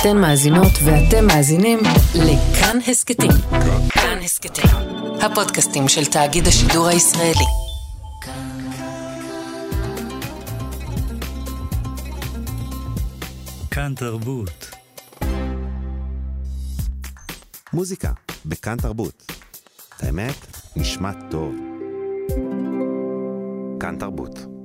אתן מאזינות ואתם מאזינים לכאן הסכתים. כאן הסכתים, הפודקאסטים של תאגיד השידור הישראלי. כאן תרבות. מוזיקה, בכאן תרבות. האמת, נשמע טוב. כאן תרבות.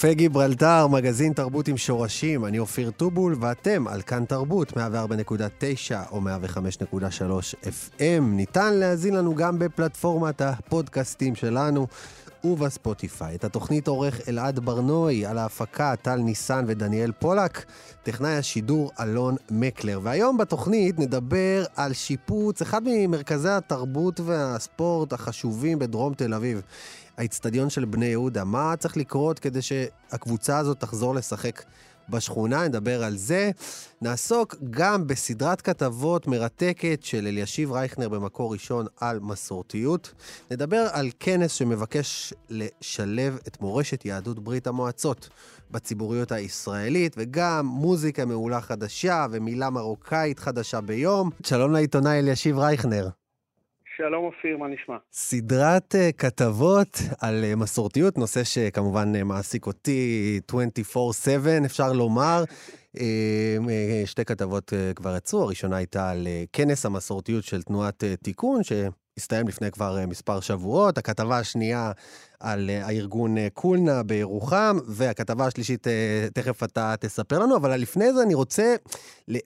קפה גיברלטר, מגזין תרבות עם שורשים, אני אופיר טובול, ואתם על כאן תרבות, 104.9 או 105.3 FM. ניתן להאזין לנו גם בפלטפורמת הפודקאסטים שלנו ובספוטיפיי. את התוכנית עורך אלעד ברנועי, על ההפקה טל ניסן ודניאל פולק, טכנאי השידור אלון מקלר. והיום בתוכנית נדבר על שיפוץ אחד ממרכזי התרבות והספורט החשובים בדרום תל אביב. האיצטדיון של בני יהודה. מה צריך לקרות כדי שהקבוצה הזאת תחזור לשחק בשכונה? נדבר על זה. נעסוק גם בסדרת כתבות מרתקת של אלישיב רייכנר במקור ראשון על מסורתיות. נדבר על כנס שמבקש לשלב את מורשת יהדות ברית המועצות בציבוריות הישראלית, וגם מוזיקה מעולה חדשה ומילה מרוקאית חדשה ביום. שלום לעיתונאי אלישיב רייכנר. שלום אופיר, מה נשמע? סדרת uh, כתבות על uh, מסורתיות, נושא שכמובן uh, מעסיק אותי 24/7, אפשר לומר. שתי כתבות כבר יצאו, הראשונה הייתה על כנס המסורתיות של תנועת תיקון, שהסתיים לפני כבר מספר שבועות. הכתבה השנייה על הארגון קולנה בירוחם, והכתבה השלישית, תכף אתה תספר לנו, אבל לפני זה אני רוצה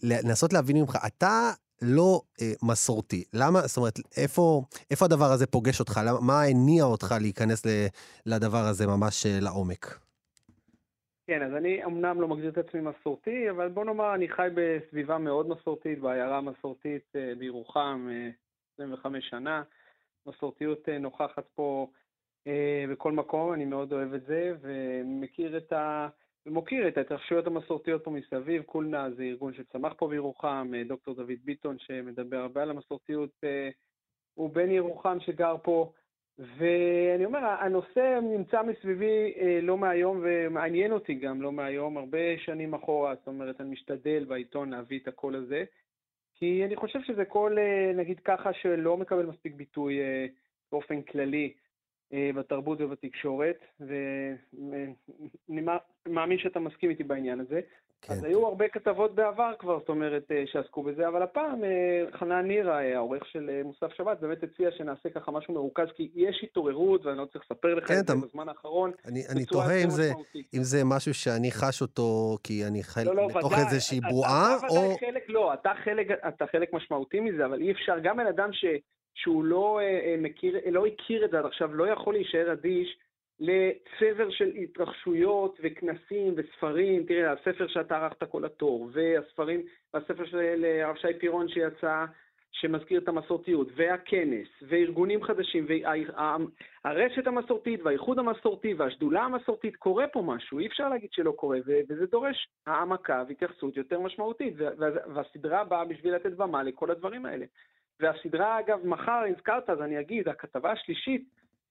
לנסות להבין ממך, אתה לא אה, מסורתי. למה, זאת אומרת, איפה, איפה הדבר הזה פוגש אותך? למה, מה הניע אותך להיכנס ל, לדבר הזה ממש אה, לעומק? כן, אז אני אמנם לא מגדיר את עצמי מסורתי, אבל בוא נאמר, אני חי בסביבה מאוד מסורתית, בעיירה מסורתית אה, בירוחם, אה, 25 שנה. מסורתיות אה, נוכחת פה אה, בכל מקום, אני מאוד אוהב את זה, ומכיר את ה... ומוקיר את ההתרחשויות המסורתיות פה מסביב. קולנה זה ארגון שצמח פה בירוחם, אה, דוקטור דוד ביטון שמדבר הרבה על המסורתיות, אה, הוא בן ירוחם שגר פה. ואני אומר, הנושא נמצא מסביבי אה, לא מהיום ומעניין אותי גם לא מהיום, הרבה שנים אחורה, זאת אומרת, אני משתדל בעיתון להביא את הקול הזה, כי אני חושב שזה קול, נגיד ככה, שלא מקבל מספיק ביטוי באופן כללי. אה, בתרבות ובתקשורת, ואני מאמין שאתה מסכים איתי בעניין הזה. כן. אז היו הרבה כתבות בעבר כבר, זאת אומרת, אה, שעסקו בזה, אבל הפעם אה, חנן נירה, העורך של מוסף שבת, באמת הציע שנעשה ככה משהו מרוכז, כי יש התעוררות, ואני לא צריך לספר לך כן, את זה בזמן האחרון. אני, אני תוהה אם זה, אם זה משהו שאני חש אותו, כי אני חלק, לא, לא, בתוך ודאי, איזושהי בועה, אתה, או... חלק, לא, אתה חלק, אתה חלק משמעותי מזה, אבל אי אפשר, גם בן אדם ש... שהוא לא אה, אה, מכיר, לא הכיר את זה עד עכשיו, לא יכול להישאר אדיש לצבר של התרחשויות וכנסים וספרים. תראה, הספר שאתה ערכת כל התור, והספרים, והספר של הרב שי פירון שיצא, שמזכיר את המסורתיות, והכנס, וארגונים חדשים, והרשת המסורתית, והאיחוד המסורתי, והשדולה המסורתית, קורה פה משהו, אי אפשר להגיד שלא קורה, וזה דורש העמקה והתייחסות יותר משמעותית, והסדרה באה בשביל לתת במה לכל הדברים האלה. והסדרה, אגב, מחר הזכרת, אז אני אגיד, הכתבה השלישית,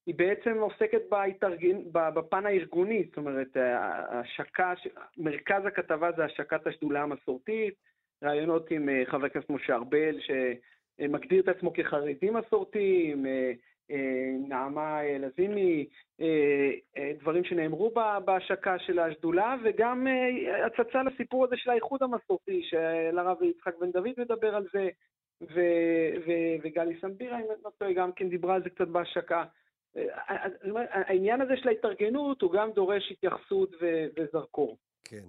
היא בעצם עוסקת בהתארגן, בפן הארגוני, זאת אומרת, השקה, מרכז הכתבה זה השקת השדולה המסורתית, ראיונות עם אה, חבר הכנסת משה ארבל, שמגדיר את עצמו כחרדי מסורתי, עם אה, אה, נעמה לזימי, דברים שנאמרו בהשקה של השדולה, וגם הצצה לסיפור הזה של האיחוד המסורתי, שלרב יצחק בן דוד מדבר על זה, וגלי סמבירה, אם אני לא טועה, גם כן דיברה על זה קצת בהשקה. העניין הזה של ההתארגנות הוא גם דורש התייחסות וזרקור. כן.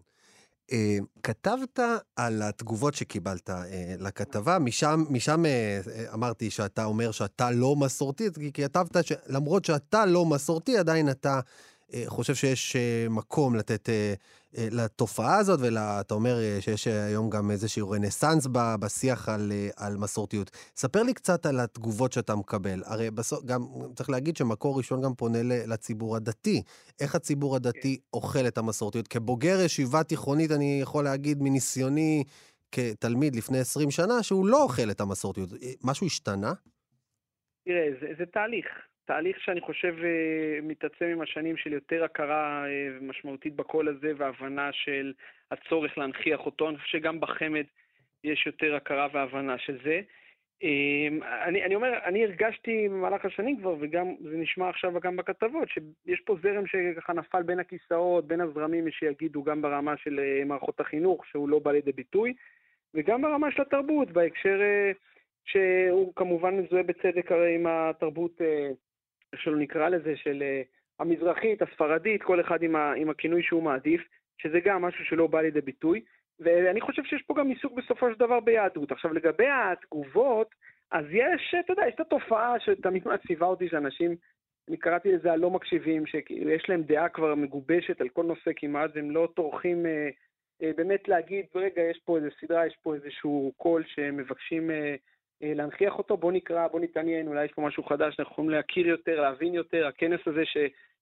אה, כתבת על התגובות שקיבלת אה, לכתבה, משם, משם אה, אמרתי שאתה אומר שאתה לא מסורתי, כי כתבת שלמרות שאתה לא מסורתי, עדיין אתה חושב שיש מקום לתת אה, לתופעה הזאת, ואתה אומר אה, שיש היום גם איזשהו רנסאנס בשיח על, אה, על מסורתיות. ספר לי קצת על התגובות שאתה מקבל. הרי בסוף, גם צריך להגיד שמקור ראשון גם פונה לציבור הדתי. איך הציבור הדתי כן. אוכל את המסורתיות? כבוגר ישיבה תיכונית, אני יכול להגיד מניסיוני כתלמיד לפני 20 שנה, שהוא לא אוכל את המסורתיות. משהו השתנה? תראה, זה, זה תהליך. תהליך שאני חושב אה, מתעצם עם השנים של יותר הכרה אה, משמעותית בקול הזה והבנה של הצורך להנכיח אותו. אני חושב שגם בחמ"ד יש יותר הכרה והבנה של זה. אמ, אני, אני אומר, אני הרגשתי במהלך השנים כבר, וגם זה נשמע עכשיו גם בכתבות, שיש פה זרם שככה נפל בין הכיסאות, בין הזרמים, שיגידו גם ברמה של אה, מערכות החינוך, שהוא לא בא לידי ביטוי, וגם ברמה של התרבות, בהקשר שהוא כמובן מזוהה בצדק הרי עם התרבות שלו נקרא לזה, של uh, המזרחית, הספרדית, כל אחד עם, ה, עם הכינוי שהוא מעדיף, שזה גם משהו שלא בא לידי ביטוי. ואני חושב שיש פה גם עיסוק בסופו של דבר ביהדות. עכשיו, לגבי התגובות, אז יש, אתה יודע, יש את התופעה שתמיד מעציבה אותי, שאנשים, אני קראתי לזה הלא מקשיבים, שיש להם דעה כבר מגובשת על כל נושא כמעט, והם לא טורחים אה, אה, באמת להגיד, רגע, יש פה איזה סדרה, יש פה איזשהו קול שמבקשים אה, אה, להנכיח אותו, בוא נקרא, בוא נתעניין, אולי יש פה משהו חדש, אנחנו יכולים להכיר יותר, להבין יותר. הכנס הזה ש,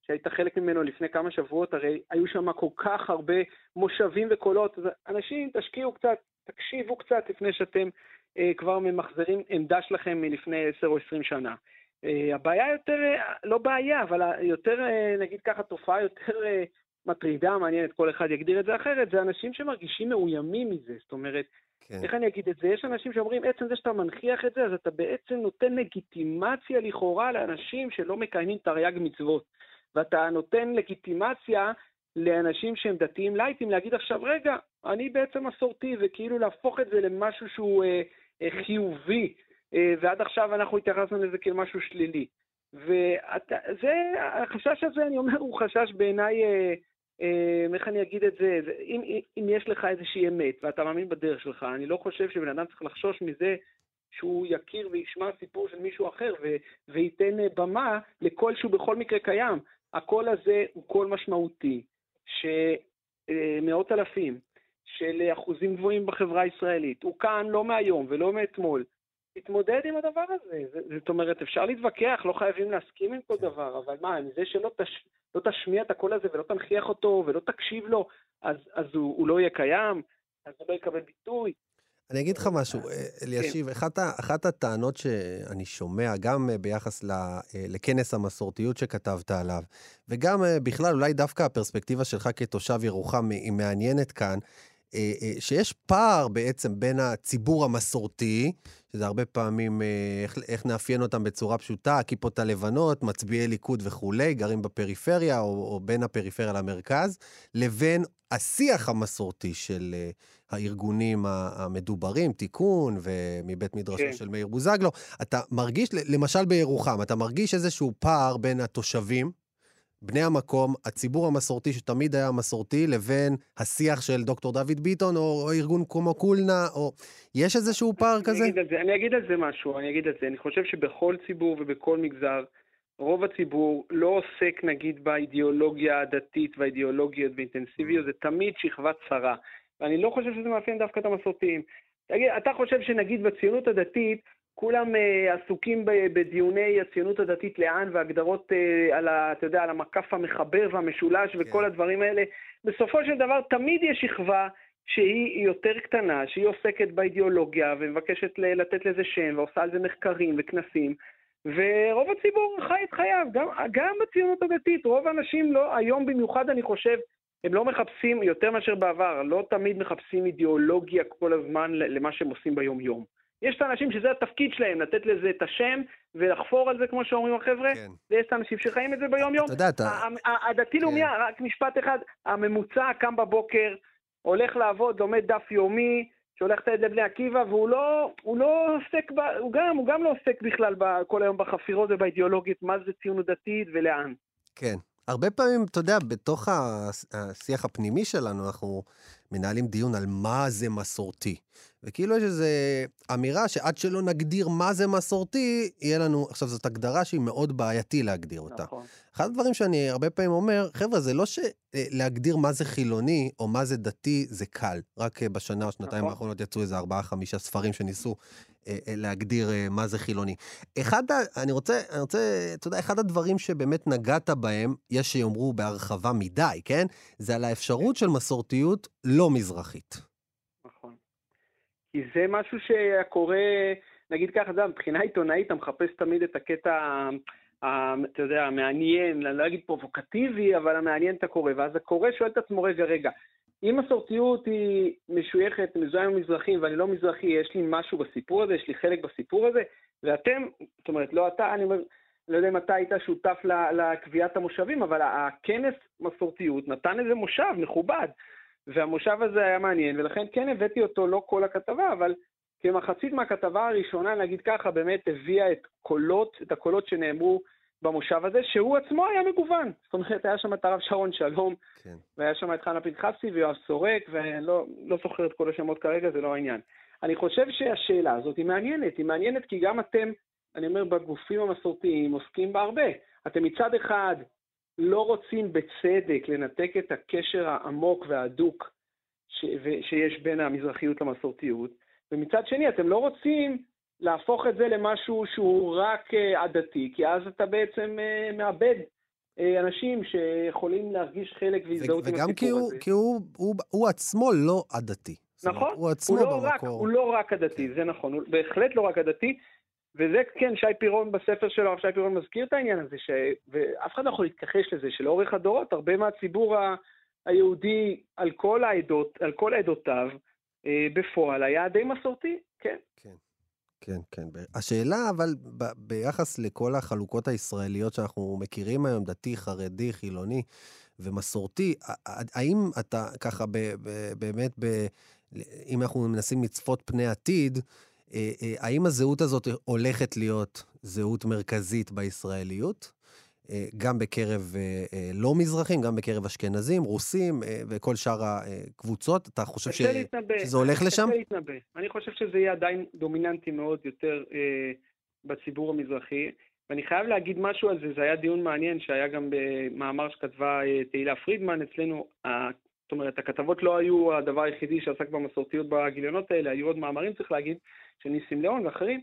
שהיית חלק ממנו לפני כמה שבועות, הרי היו שם כל כך הרבה מושבים וקולות. אז אנשים, תשקיעו קצת, תקשיבו קצת לפני שאתם אה, כבר ממחזרים עמדה שלכם מלפני 10 או 20 שנה. אה, הבעיה יותר, אה, לא בעיה, אבל יותר, אה, נגיד ככה, תופעה יותר אה, מטרידה, מעניינת, כל אחד יגדיר את זה אחרת, זה אנשים שמרגישים מאוימים מזה. זאת אומרת, כן. איך אני אגיד את זה? יש אנשים שאומרים, עצם זה שאתה מנכיח את זה, אז אתה בעצם נותן לגיטימציה לכאורה לאנשים שלא מקיימים תרי"ג מצוות. ואתה נותן לגיטימציה לאנשים שהם דתיים לייטים להגיד עכשיו, רגע, אני בעצם מסורתי, וכאילו להפוך את זה למשהו שהוא אה, אה, חיובי, אה, ועד עכשיו אנחנו התייחסנו לזה כמשהו שלילי. וזה, החשש הזה, אני אומר, הוא חשש בעיניי אה, איך אני אגיד את זה, זה אם, אם יש לך איזושהי אמת ואתה מאמין בדרך שלך, אני לא חושב שבן אדם צריך לחשוש מזה שהוא יכיר וישמע סיפור של מישהו אחר ו, וייתן אה, במה לקול שהוא בכל מקרה קיים. הקול הזה הוא קול משמעותי, שמאות אה, אלפים, של אחוזים גבוהים בחברה הישראלית, הוא כאן לא מהיום ולא מאתמול, תתמודד עם הדבר הזה. זאת אומרת, אפשר להתווכח, לא חייבים להסכים עם כל. דבר, אבל מה, מזה שלא תש... לא תשמיע את הקול הזה ולא תנכיח אותו ולא תקשיב לו, אז, אז הוא, הוא לא יהיה קיים, אז הוא לא יקבל ביטוי. אני אגיד לך משהו, אה, אלישיב, כן. אחת, אחת הטענות שאני שומע, גם אה, ביחס אה, לכנס המסורתיות שכתבת עליו, וגם בכלל, אולי דווקא הפרספקטיבה שלך כתושב ירוחם היא מעניינת כאן, שיש פער בעצם בין הציבור המסורתי, שזה הרבה פעמים, אה, איך, איך נאפיין אותם בצורה פשוטה, הכיפות הלבנות, מצביעי ליכוד וכולי, גרים בפריפריה או, או בין הפריפריה למרכז, לבין השיח המסורתי של הארגונים המדוברים, תיקון ומבית מדרשו כן. של מאיר בוזגלו. אתה מרגיש, למשל בירוחם, אתה מרגיש איזשהו פער בין התושבים, בני המקום, הציבור המסורתי שתמיד היה מסורתי, לבין השיח של דוקטור דוד ביטון, או, או ארגון כמו קולנה, או... יש איזשהו פער אני כזה? אגיד זה, אני אגיד על זה משהו, אני אגיד על זה. אני חושב שבכל ציבור ובכל מגזר, רוב הציבור לא עוסק נגיד באידיאולוגיה הדתית והאידיאולוגיות באינטנסיביות, זה תמיד שכבה צרה. ואני לא חושב שזה מאפיין דווקא את המסורתיים. תגיד, אתה חושב שנגיד בציונות הדתית, כולם uh, עסוקים בדיוני הציונות הדתית לאן והגדרות uh, על, ה, אתה יודע, על המקף המחבר והמשולש וכל. כן. הדברים האלה. בסופו של דבר תמיד יש שכבה שהיא יותר קטנה, שהיא עוסקת באידיאולוגיה ומבקשת לתת לזה שם ועושה על זה מחקרים וכנסים. ורוב הציבור חי את חייו, גם, גם בציונות הדתית, רוב האנשים לא, היום במיוחד אני חושב, הם לא מחפשים, יותר מאשר בעבר, לא תמיד מחפשים אידיאולוגיה כל הזמן למה שהם עושים ביום-יום. יש את האנשים שזה התפקיד שלהם, לתת לזה את השם ולחפור על זה, כמו שאומרים החבר'ה, כן. ויש את האנשים שחיים את זה ביום-יום. אתה יודע, אתה... הדתי-לאומי, כן. רק משפט אחד, הממוצע קם בבוקר, הולך לעבוד, לומד דף יומי, שהולך לתת לבני עקיבא, והוא לא, הוא לא עוסק, ב, הוא, גם, הוא גם לא עוסק בכלל ב, כל היום בחפירות ובאידיאולוגית, מה זה ציונות דתית ולאן. כן. הרבה פעמים, אתה יודע, בתוך השיח הפנימי שלנו, אנחנו מנהלים דיון על מה זה מסורתי. וכאילו יש איזו אמירה שעד שלא נגדיר מה זה מסורתי, יהיה לנו... עכשיו, זאת הגדרה שהיא מאוד בעייתי להגדיר אותה. נכון. אחד הדברים שאני הרבה פעמים אומר, חבר'ה, זה לא שלהגדיר מה זה חילוני או מה זה דתי זה קל. רק אה, בשנה או שנתיים נכון. האחרונות יצאו איזה ארבעה, חמישה ספרים שניסו להגדיר אה, מה זה חילוני. אחד, אני רוצה, אני רוצה, אתה יודע, אחד הדברים שבאמת נגעת בהם, יש שיאמרו בהרחבה מדי, כן? זה על האפשרות של מסורתיות לא מזרחית. נכון. כי זה משהו שקורה, נגיד ככה, אתה יודע, מבחינה עיתונאית אתה מחפש תמיד את הקטע, אתה יודע, המעניין, אני לא אגיד פרובוקטיבי, אבל המעניין את הקורא, ואז הקורא שואל את עצמו, רגע, רגע, אם מסורתיות היא משויכת, מזוהה עם מזרחים ואני לא מזרחי, יש לי משהו בסיפור הזה, יש לי חלק בסיפור הזה, ואתם, זאת אומרת, לא אתה, אני אומר, לא יודע אם אתה היית שותף לקביעת המושבים, אבל הכנס מסורתיות נתן איזה מושב מכובד, והמושב הזה היה מעניין, ולכן כן הבאתי אותו, לא כל הכתבה, אבל כמחצית מהכתבה הראשונה, נגיד ככה, באמת הביאה את קולות, את הקולות שנאמרו במושב הזה, שהוא עצמו היה מגוון. זאת אומרת, היה שם את הרב שרון שלום, כן. והיה שם את חנה פנחסי ויואב סורק, ולא לא זוכר את כל השמות כרגע, זה לא העניין. אני חושב שהשאלה הזאת היא מעניינת, היא מעניינת כי גם אתם, אני אומר, בגופים המסורתיים עוסקים בה הרבה. אתם מצד אחד לא רוצים בצדק לנתק את הקשר העמוק וההדוק ש, שיש בין המזרחיות למסורתיות, ומצד שני אתם לא רוצים להפוך את זה למשהו שהוא רק אה, עדתי, כי אז אתה בעצם אה, מאבד אה, אנשים שיכולים להרגיש חלק והזדהות עם וגם כי, הסיפור הוא, הזה. כי הוא, הוא, הוא עצמו לא עדתי. נכון, הוא עצמו הוא לא, רק, במקור. הוא לא רק הדתי, זה נכון, הוא בהחלט לא רק הדתי, וזה כן, שי פירון בספר שלו, הרב שי פירון מזכיר את העניין הזה, ש... ואף אחד לא יכול להתכחש לזה, שלאורך הדורות הרבה מהציבור ה... היהודי על כל העדות, על כל עדותיו, בפועל היה די מסורתי, כן. כן, כן. ב- השאלה, אבל ב- ביחס לכל החלוקות הישראליות שאנחנו מכירים היום, דתי, חרדי, חילוני ומסורתי, האם אתה ככה ב- ב- באמת, ב- אם אנחנו מנסים לצפות פני עתיד, אה, אה, האם הזהות הזאת הולכת להיות זהות מרכזית בישראליות? אה, גם בקרב אה, אה, לא מזרחים, גם בקרב אשכנזים, רוסים וכל שאר הקבוצות. אתה חושב ש... להתנבא. שזה הולך לשם? קשה להתנבא. אני חושב שזה יהיה עדיין דומיננטי מאוד יותר בציבור המזרחי. ואני חייב להגיד משהו על זה, זה היה דיון מעניין שהיה גם במאמר שכתבה תהילה פרידמן אצלנו. זאת אומרת, הכתבות לא היו הדבר היחידי שעסק במסורתיות בגיליונות האלה, היו עוד מאמרים, צריך להגיד, של ניסים ליאון ואחרים,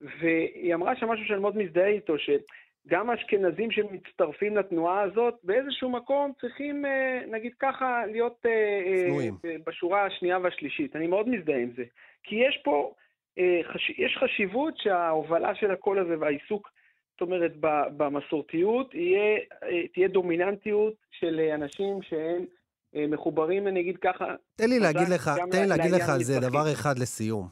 והיא אמרה שם משהו שאני מאוד מזדהה איתו, שגם האשכנזים שמצטרפים לתנועה הזאת, באיזשהו מקום צריכים, אה, נגיד ככה, להיות אה, אה, צנועים. בשורה השנייה והשלישית. אני מאוד מזדהה עם זה. כי יש פה, אה. יש חשיבות שההובלה של הקול הזה והעיסוק, זאת אומרת, במסורתיות, יהיה, אה, תהיה דומיננטיות של אה, אנשים שהם אה, מחוברים, נגיד ככה, תן לי להגיד לך, גם תן לי להגיד לך על זה. דבר אחד לסיום.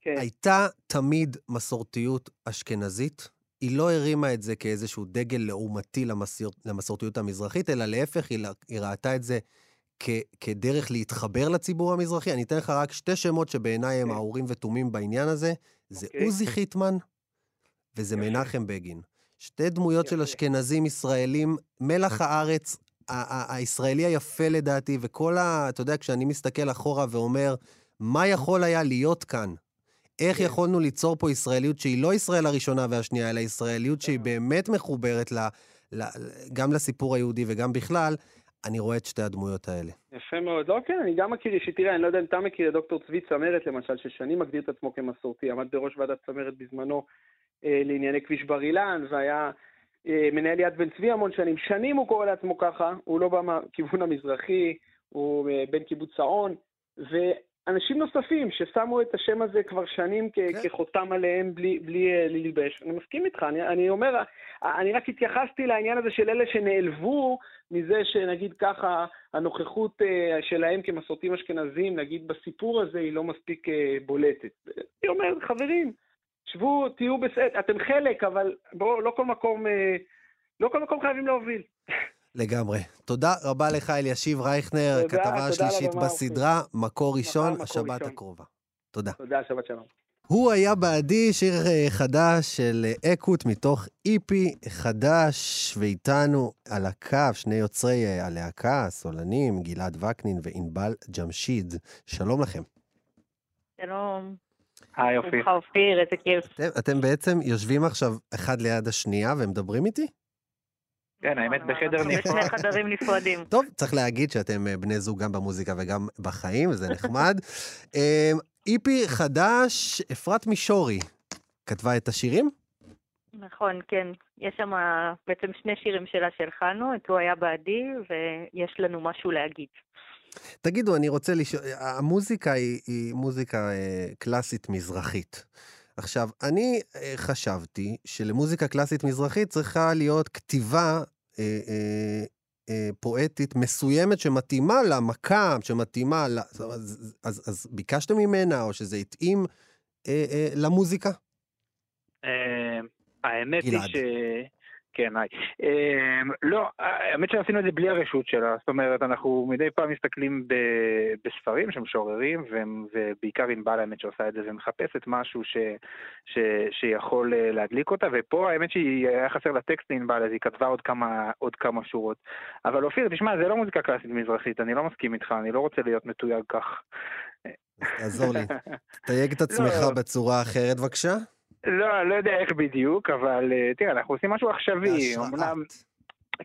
כן, הייתה תמיד מסורתיות אשכנזית, היא לא הרימה את זה כאיזשהו דגל לעומתי למסיר, למסורתיות המזרחית, אלא להפך, היא, היא ראתה את זה כ, כדרך להתחבר לציבור המזרחי. אני אתן לך רק שתי שמות שבעיניי הם כן. האורים ותומים בעניין הזה. זה אוקיי. עוזי חיטמן וזה יפה. מנחם בגין. שתי דמויות של יפה. אשכנזים ישראלים, מלח הארץ, ה- ה- הישראלי היפה לדעתי, וכל ה... אתה יודע, כשאני מסתכל אחורה ואומר, מה יכול היה להיות כאן? איך כן. יכולנו ליצור פה ישראליות שהיא לא ישראל הראשונה והשנייה, אלא ישראליות שהיא אה. באמת מחוברת ל, ל, גם לסיפור היהודי וגם בכלל, אני רואה את שתי הדמויות האלה. יפה מאוד. לא, כן, אני גם מכיר אישית. תראה, אני לא יודע אם אתה מכיר את דוקטור צבי צמרת, למשל, ששנים מגדיר את עצמו כמסורתי, עמד בראש ועדת צמרת בזמנו אה, לענייני כביש בר אילן, והיה אה, מנהל יד בן צבי המון שנים. שנים הוא קורא לעצמו ככה, הוא לא בא מהכיוון המזרחי, הוא אה, בן קיבוץ צאון, ואנשים נוספים ששמו את השם הזה כבר שנים כ- כן. כחותם עליהם בלי, בלי אה, להילבש. אני מסכים איתך, אני, אני אומר, אני רק התייחסתי לעניין הזה של אלה שנעלבו מזה שנגיד ככה, הנוכחות אה, שלהם כמסורתיים אשכנזים, נגיד בסיפור הזה, היא לא מספיק אה, בולטת. אני אומר, חברים, שבו, תהיו בסדר, אתם חלק, אבל בואו, לא כל מקום, אה, לא כל מקום חייבים להוביל. לגמרי. תודה רבה לך, אלישיב רייכנר, תודה, הכתבה השלישית בסדרה, מקור ראשון, מקור השבת ראשון. הקרובה. תודה. תודה, שבת שלום. הוא היה בעדי, שיר אה, חדש של אה, אקוט מתוך איפי חדש, ואיתנו על הקו שני יוצרי אה, הלהקה, הסולנים, גלעד וקנין וענבל ג'משיד. שלום לכם. שלום. היי אופיר, איזה כיף. אתם, אתם בעצם יושבים עכשיו אחד ליד השנייה ומדברים איתי? כן, האמת בחדר אנחנו נפרד. בשני חדרים נפרדים. טוב, צריך להגיד שאתם אה, בני זוג גם במוזיקה וגם בחיים, וזה נחמד. אה, איפי חדש, אפרת מישורי, כתבה את השירים? נכון, כן. יש שם בעצם שני שירים שלה שהלחנו, את הוא היה בעדי, ויש לנו משהו להגיד. תגידו, אני רוצה לשאול, המוזיקה היא, היא מוזיקה אה, קלאסית מזרחית. עכשיו, אני אה, חשבתי שלמוזיקה קלאסית מזרחית צריכה להיות כתיבה אה, אה, אה, פואטית מסוימת שמתאימה למקם, שמתאימה ל... אז, אז, אז, אז ביקשתם ממנה, או שזה התאים אה, אה, למוזיקה? אה, האמת היא. ש... כן, היי. אה, לא, האמת שעשינו את זה בלי הרשות שלה. זאת אומרת, אנחנו מדי פעם מסתכלים בספרים שמשוררים, והם- ובעיקר ענבל האמת שעושה את זה, ומחפשת משהו ש... ש... שיכול אה, להדליק אותה, ופה האמת שהיא היה חסר לה טקסט לענבל, אז היא כתבה עוד כמה, עוד כמה שורות. אבל אופיר, תשמע, זה לא מוזיקה קלאסית מזרחית, אני לא מסכים איתך, אני לא רוצה להיות מתויג כך. אז תעזור לי. תייג את עצמך לא. בצורה אחרת, בבקשה. לא, לא יודע איך בדיוק, אבל אה, תראה, אנחנו עושים משהו עכשווי. אמנם, בהשראת.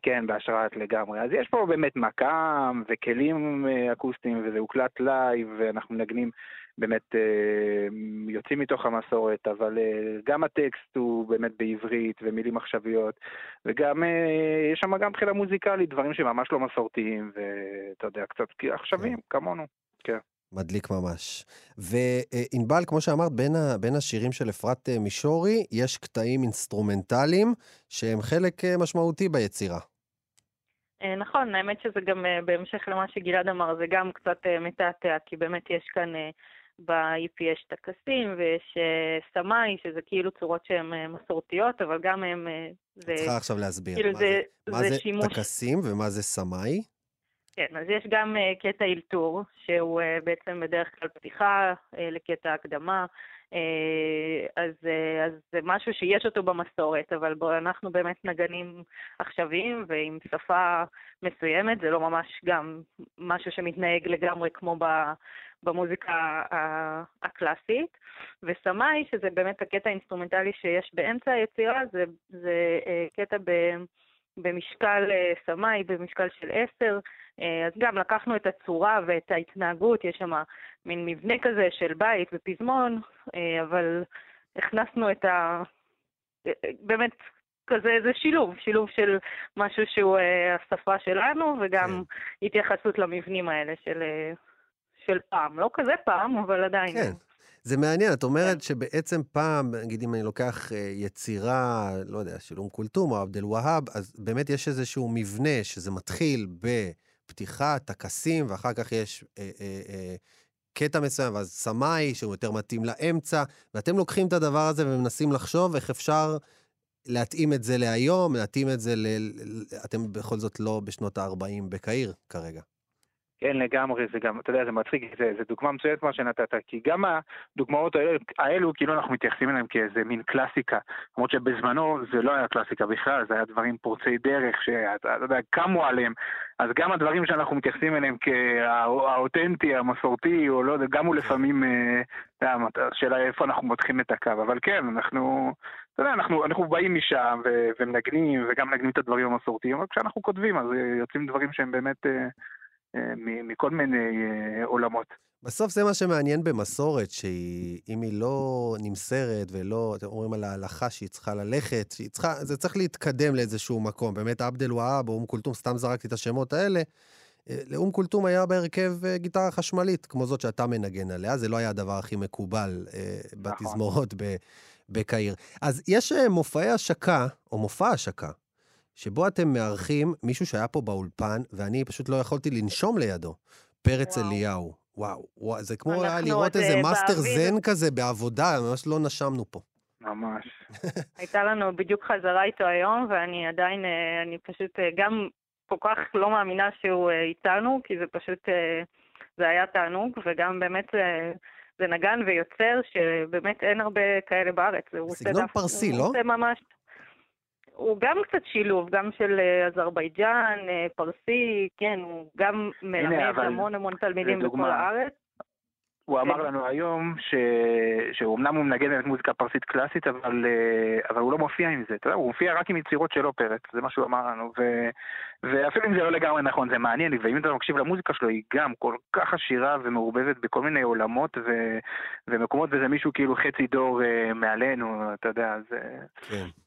כן, בהשראת לגמרי. אז יש פה באמת מקאם וכלים אה, אקוסטיים, וזה הוקלט live, ואנחנו מנגנים, באמת אה, יוצאים מתוך המסורת, אבל גם הטקסט הוא באמת בעברית ומילים עכשוויות, וגם יש שם גם בחירה מוזיקלית, דברים שממש לא מסורתיים, ואתה יודע, קצת עכשוויים, כמונו. מדליק ממש. וענבל, כמו שאמרת, בין, ה, בין השירים של אפרת אה, מישורי, יש קטעים אינסטרומנטליים שהם חלק אה, משמעותי ביצירה. אה, נכון, האמת שזה גם בהמשך למה שגלעד אמר, זה גם קצת מתעתע, כי באמת יש כאן ב-EP יש טקסים ויש סמאי, שזה כאילו צורות שהן מסורתיות, אבל גם הם... זה... צריכה עכשיו להסביר. כאילו מה זה, מה זה זה שימוש... טקסים ומה זה סמאי? כן, אז יש גם uh, קטע אלתור, שהוא uh, בעצם בדרך כלל פתיחה uh, לקטע הקדמה, אז, אז זה משהו שיש אותו במסורת, אבל בו אנחנו באמת נגנים עכשוויים ועם שפה מסוימת, זה לא ממש גם משהו שמתנהג לגמרי כמו במוזיקה הקלאסית. וסמאי, שזה באמת הקטע האינסטרומנטלי שיש באמצע היצירה, זה, זה קטע ב... במשקל אה, סמאי, במשקל של עשר, אה, אז גם לקחנו את הצורה ואת ההתנהגות, יש שם מין מבנה כזה של בית ופזמון, אה, אבל הכנסנו את ה... באמת, כזה, זה שילוב, שילוב של משהו שהוא השפה שלנו, וגם התייחסות למבנים האלה של, של פעם. לא כזה פעם, אבל עדיין. כן. זה מעניין, את כן. אומרת שבעצם פעם, נגיד אם אני לוקח אה, יצירה, לא יודע, של אום כולתום או עבד אל-והאב, אז באמת יש איזשהו מבנה שזה מתחיל בפתיחה, טקסים, ואחר כך יש אה, אה, אה, קטע מסוים, ואז סמאי, שהוא יותר מתאים לאמצע, ואתם לוקחים את הדבר הזה ומנסים לחשוב איך אפשר להתאים את זה להיום, להתאים את זה. ל- אתם בכל זאת לא בשנות ה-40 בקהיר כרגע. כן, לגמרי, זה גם, אתה יודע, זה מצחיק, זה, זה דוגמה מצוינת מה שנתת, כי גם הדוגמאות האלו, האלו, כאילו אנחנו מתייחסים אליהם כאיזה מין קלאסיקה, למרות שבזמנו זה לא היה קלאסיקה בכלל, זה היה דברים פורצי דרך, שאתה יודע, קמו עליהם, אז גם הדברים שאנחנו מתייחסים אליהם כהאותנטי, המסורתי, או לא יודע, גם הוא לפעמים, אה, אתה יודע, השאלה איפה אנחנו מותחים את הקו, אבל כן, אנחנו, אתה יודע, אנחנו, אנחנו באים משם ומנגנים, וגם מנגנים את הדברים המסורתיים, אבל כשאנחנו כותבים, אז אה, יוצאים דברים שהם באמת... אה, מכל מיני אה, עולמות. בסוף זה מה שמעניין במסורת, שאם היא לא נמסרת ולא, אתם אומרים על ההלכה שהיא צריכה ללכת, שהיא צריכה, זה צריך להתקדם לאיזשהו מקום. באמת, עבד אל-והאב או אום כולתום, סתם זרקתי את השמות האלה. אה, לאום כולתום היה בהרכב גיטרה חשמלית, כמו זאת שאתה מנגן עליה, זה לא היה הדבר הכי מקובל נכון. בתזמורות בקהיר. אז יש מופעי השקה, או מופע השקה, שבו אתם מארחים מישהו שהיה פה באולפן, ואני פשוט לא יכולתי לנשום לידו, פרץ וואו. אליהו. וואו, וואו, זה כמו היה לראות איזה אה, מאסטר. זן כזה בעבודה, ממש לא נשמנו פה. ממש. הייתה לנו בדיוק חזרה איתו היום, ואני עדיין, אה, אני פשוט אה, גם כל כך לא מאמינה שהוא איתנו, כי זה פשוט, זה היה תענוג, וגם באמת זה זה נגן ויוצר שבאמת אין הרבה כאלה בארץ. סגנון פרסי, לא? הוא עושה ממש... הוא גם קצת שילוב, גם של אה, אזרבייג'אן, אה, פרסי, כן, הוא גם מלמד המון המון תלמידים בכל הארץ. הוא אמר כן. לנו היום ש... שאומנם הוא מנגן את מוזיקה פרסית קלאסית, אבל, אה, אבל הוא לא מופיע עם זה. אתה יודע, הוא מופיע רק עם יצירות שלו פרץ, זה מה שהוא אמר לנו. ו... ואפילו אם זה לא לגמרי נכון, זה מעניין לי, ואם אתה מקשיב למוזיקה שלו, היא גם כל כך עשירה ומעורבבת בכל מיני עולמות ו... ומקומות, וזה מישהו כאילו חצי דור מעלינו, אתה יודע, אז... כן.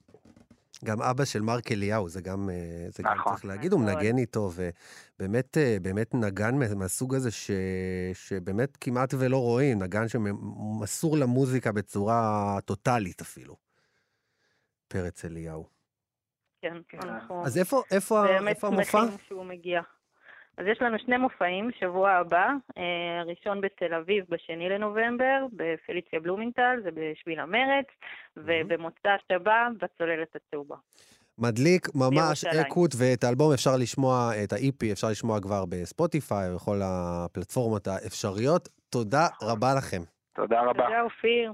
גם אבא של מרק אליהו, זה גם, אה, זה גם נכון. צריך להגיד, הוא מנגן איתו, ובאמת אה, באמת נגן מהסוג הזה ש, שבאמת כמעט ולא רואים, נגן שמסור למוזיקה בצורה טוטאלית אפילו. פרץ אליהו. כן, כן. אז איפה, איפה, איפה המופע? באמת שמחים שהוא מגיע. אז יש לנו שני מופעים, שבוע הבא, אה, הראשון בתל אביב בשני לנובמבר, בפליציה בלומינטל, זה בשביל המרץ, ובמוצא שבא בצוללת הצהובה. מדליק ממש אקוט, ואת האלבום אפשר לשמוע, את ה-EP אפשר לשמוע כבר בספוטיפיי ובכל הפלטפורמות האפשריות. תודה רבה לכם. תודה רבה. תודה, אופיר.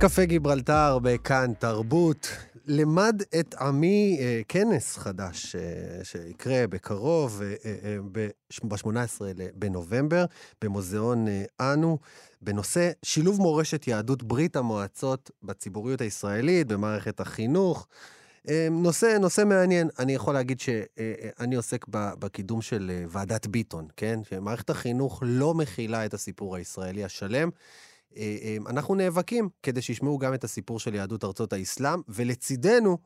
קפה גיברלטר בכאן תרבות. למד את עמי אה, כנס חדש אה, שיקרה בקרוב, אה, אה, ב-18 בנובמבר, במוזיאון אה, אנו, בנושא שילוב מורשת יהדות ברית המועצות בציבוריות הישראלית, במערכת החינוך. אה, נושא, נושא מעניין. אני יכול להגיד שאני אה, עוסק בקידום של אה, ועדת ביטון, כן? שמערכת החינוך לא מכילה את הסיפור הישראלי השלם. אה, אה, אנחנו נאבקים כדי שישמעו גם את הסיפור של יהדות ארצות האסלאם, ולצידנו,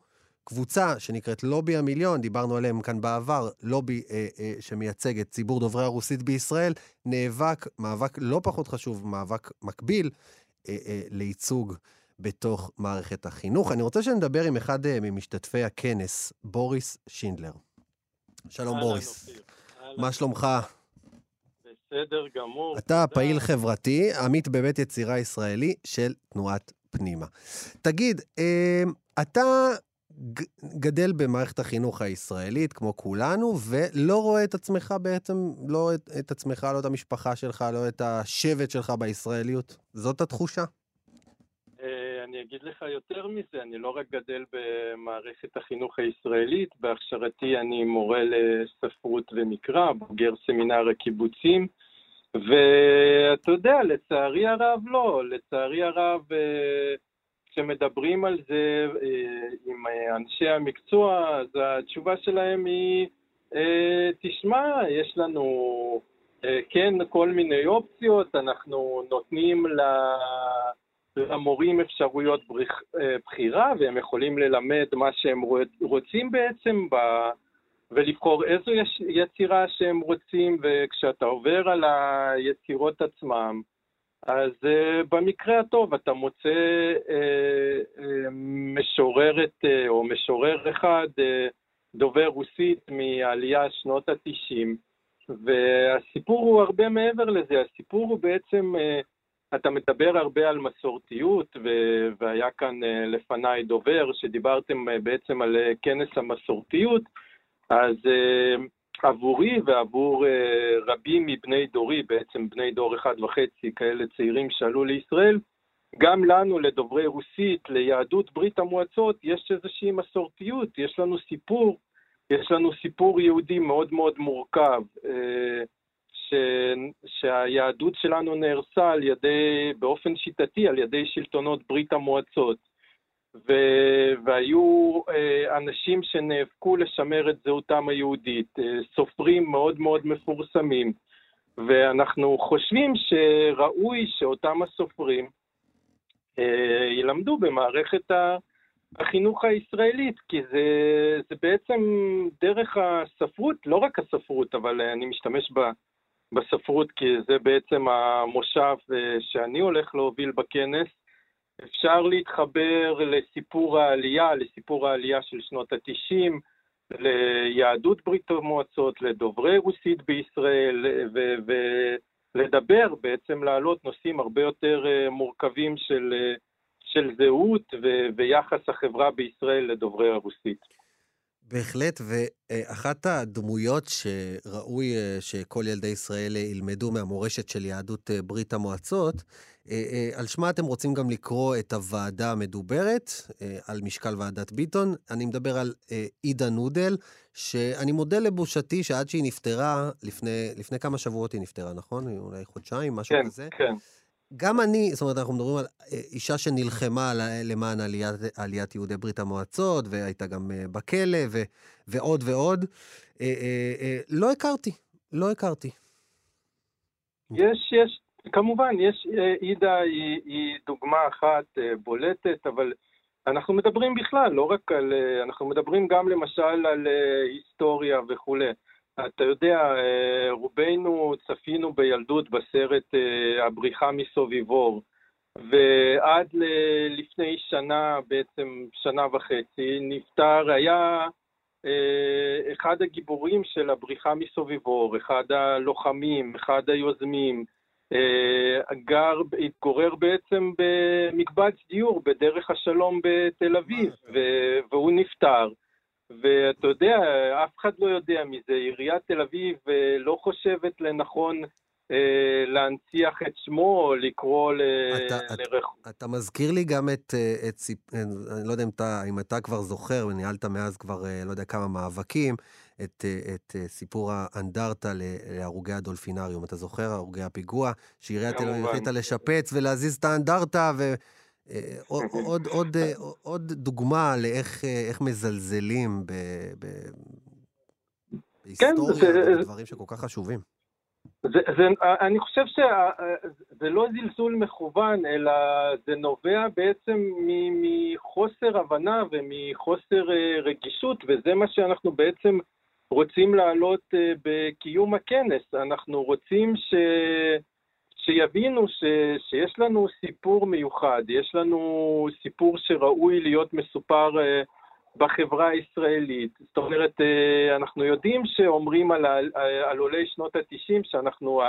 קבוצה שנקראת לובי המיליון, דיברנו עליהם כאן בעבר, לובי אה, אה, שמייצג את ציבור דוברי הרוסית בישראל, נאבק, מאבק לא פחות חשוב, מאבק מקביל אה, אה, לייצוג בתוך מערכת החינוך. אני רוצה שנדבר עם אחד אה, ממשתתפי הכנס, בוריס שינדלר. שלום בוריס. מה שלומך? בסדר גמור. אתה תודה. פעיל חברתי, עמית בבית יצירה ישראלי של תנועת פנימה. תגיד, אה, אתה גדל במערכת החינוך הישראלית, כמו כולנו, ולא רואה את עצמך בעצם, לא את, את עצמך, לא את המשפחה שלך, לא את השבט שלך בישראליות? זאת התחושה? אה, אני אגיד לך יותר מזה, אני לא רק גדל במערכת החינוך הישראלית, בהכשרתי אני מורה לספרות ומקרא, בוגר סמינר הקיבוצים, ואתה יודע, לצערי הרב לא, לצערי הרב אה, כשמדברים על זה אה, עם אנשי המקצוע, אז התשובה שלהם היא, תשמע, יש לנו כן כל מיני אופציות, אנחנו נותנים למורים אפשרויות בחירה והם יכולים ללמד מה שהם רוצים בעצם ולבחור איזו יצירה שהם רוצים, וכשאתה עובר על היצירות עצמם, אז uh, במקרה הטוב אתה מוצא uh, uh, משוררת uh, או משורר אחד, uh, דובר רוסית מעלייה שנות ה-90, והסיפור הוא הרבה מעבר לזה, הסיפור הוא בעצם, uh, אתה מדבר הרבה על מסורתיות, ו- והיה כאן uh, לפניי דובר שדיברתם uh, בעצם על uh, כנס המסורתיות, אז עבורי ועבור רבים מבני דורי, בעצם בני דור אחד וחצי, כאלה צעירים שעלו לישראל, גם לנו, לדוברי רוסית, ליהדות ברית המועצות, יש איזושהי מסורתיות, יש לנו סיפור, יש לנו סיפור יהודי מאוד מאוד מורכב, ש... שהיהדות שלנו נהרסה על ידי, באופן שיטתי, על ידי שלטונות ברית המועצות. ו... והיו אה, אנשים שנאבקו לשמר את זהותם היהודית, אה, סופרים מאוד מאוד מפורסמים, ואנחנו חושבים שראוי שאותם הסופרים אה, ילמדו במערכת החינוך הישראלית, כי זה, זה בעצם דרך הספרות, לא רק הספרות, אבל אני משתמש ב... בספרות כי זה בעצם המושב שאני הולך להוביל בכנס, אפשר להתחבר לסיפור העלייה, לסיפור העלייה של שנות ה-90, ליהדות ברית המועצות, לדוברי רוסית בישראל, ולדבר, בעצם להעלות נושאים הרבה יותר אה, מורכבים של, אה, של זהות ו- ויחס החברה בישראל לדוברי הרוסית. בהחלט, ואחת הדמויות שראוי אה, שכל ילדי ישראל ילמדו מהמורשת של יהדות אה, ברית המועצות, אה, על שמה אתם רוצים גם לקרוא את הוועדה המדוברת, על משקל ועדת ביטון. אני מדבר על עידה נודל, שאני מודה לבושתי שעד שהיא נפטרה, לפני, לפני כמה שבועות היא נפטרה, נכון? אולי חודשיים, משהו כן, כזה. כן, כן. גם אני, זאת אומרת, אנחנו מדברים על אה, אישה שנלחמה למען עליית, עליית יהודי ברית המועצות, והייתה גם אה, בכלא, ו, ועוד ועוד. אה, לא הכרתי, לא הכרתי. יש, יש, כמובן, יש, עידה היא, היא דוגמה אחת בולטת, אבל אנחנו מדברים בכלל, לא רק על, אנחנו מדברים גם למשל על היסטוריה וכולי. אתה יודע, אה, רובנו צפינו בילדות בסרט אה, הבריחה מסוביבור, ועד לפני שנה, בעצם שנה וחצי, נפטר, היה אה, אחד הגיבורים של הבריחה מסוביבור, אחד הלוחמים, אחד היוזמים, גר, התגורר בעצם במקבץ דיור בדרך השלום בתל אביב, והוא נפטר. ואתה יודע, אף אחד לא יודע מזה. עיריית תל אביב אה, לא חושבת לנכון אה, להנציח את שמו לקרוא לרחוב. אתה, אתה מזכיר לי גם את, אה, את אני לא יודע אם אתה, אם אתה כבר זוכר, וניהלת מאז כבר לא יודע כמה מאבקים, את, את סיפור האנדרטה להרוגי הדולפינריום. אתה זוכר, הרוגי הפיגוע, שעיריית תל אביב החליטה לשפץ ולהזיז את האנדרטה, ו... אה, עוד, עוד, עוד, אה, עוד דוגמה לאיך אה, מזלזלים ב, ב, כן, בהיסטוריה, בדברים שכל כך חשובים. זה, זה, אני חושב שזה לא זלזול מכוון, אלא זה נובע בעצם מחוסר הבנה ומחוסר רגישות, וזה מה שאנחנו בעצם רוצים להעלות בקיום הכנס. אנחנו רוצים ש... שיבינו ש, שיש לנו סיפור מיוחד, יש לנו סיפור שראוי להיות מסופר uh, בחברה הישראלית. זאת אומרת, uh, אנחנו יודעים שאומרים על, על, על עולי שנות ה-90 שאנחנו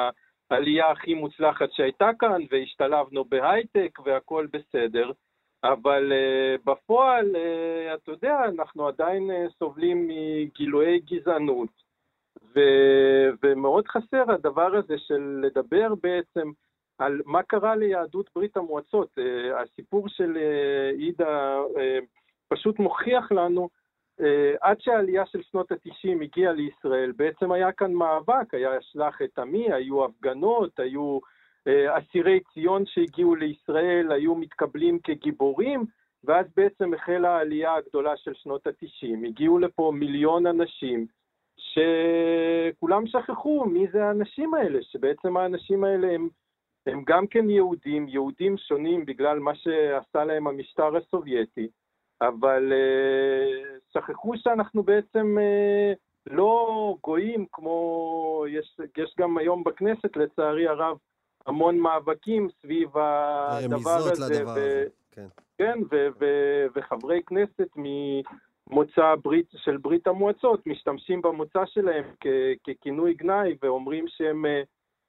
העלייה הכי מוצלחת שהייתה כאן, והשתלבנו בהייטק והכול בסדר, אבל uh, בפועל, uh, אתה יודע, אנחנו עדיין uh, סובלים מגילויי גזענות. ו- ומאוד חסר הדבר הזה של לדבר בעצם על מה קרה ליהדות ברית המועצות. Uh, הסיפור של uh, עידה uh, פשוט מוכיח לנו, עד שהעלייה של שנות ה-90 הגיעה לישראל, בעצם היה כאן מאבק, היה שלח את עמי, היו הפגנות, היו אסירי ציון שהגיעו לישראל, היו מתקבלים כגיבורים, ואז בעצם החלה העלייה הגדולה של שנות ה-90. הגיעו לפה מיליון אנשים, שכולם שכחו מי זה האנשים האלה, שבעצם האנשים האלה הם, הם גם כן יהודים, יהודים שונים בגלל מה שעשה להם המשטר הסובייטי, אבל uh, שכחו שאנחנו בעצם uh, לא גויים כמו, יש, יש גם היום בכנסת לצערי הרב המון מאבקים סביב הדבר הזה. לדבר הזה, כן. כן, ו- ו- וחברי כנסת מ... מוצא ברית, של ברית המועצות, משתמשים במוצא שלהם כ- ככינוי גנאי ואומרים שהם אה,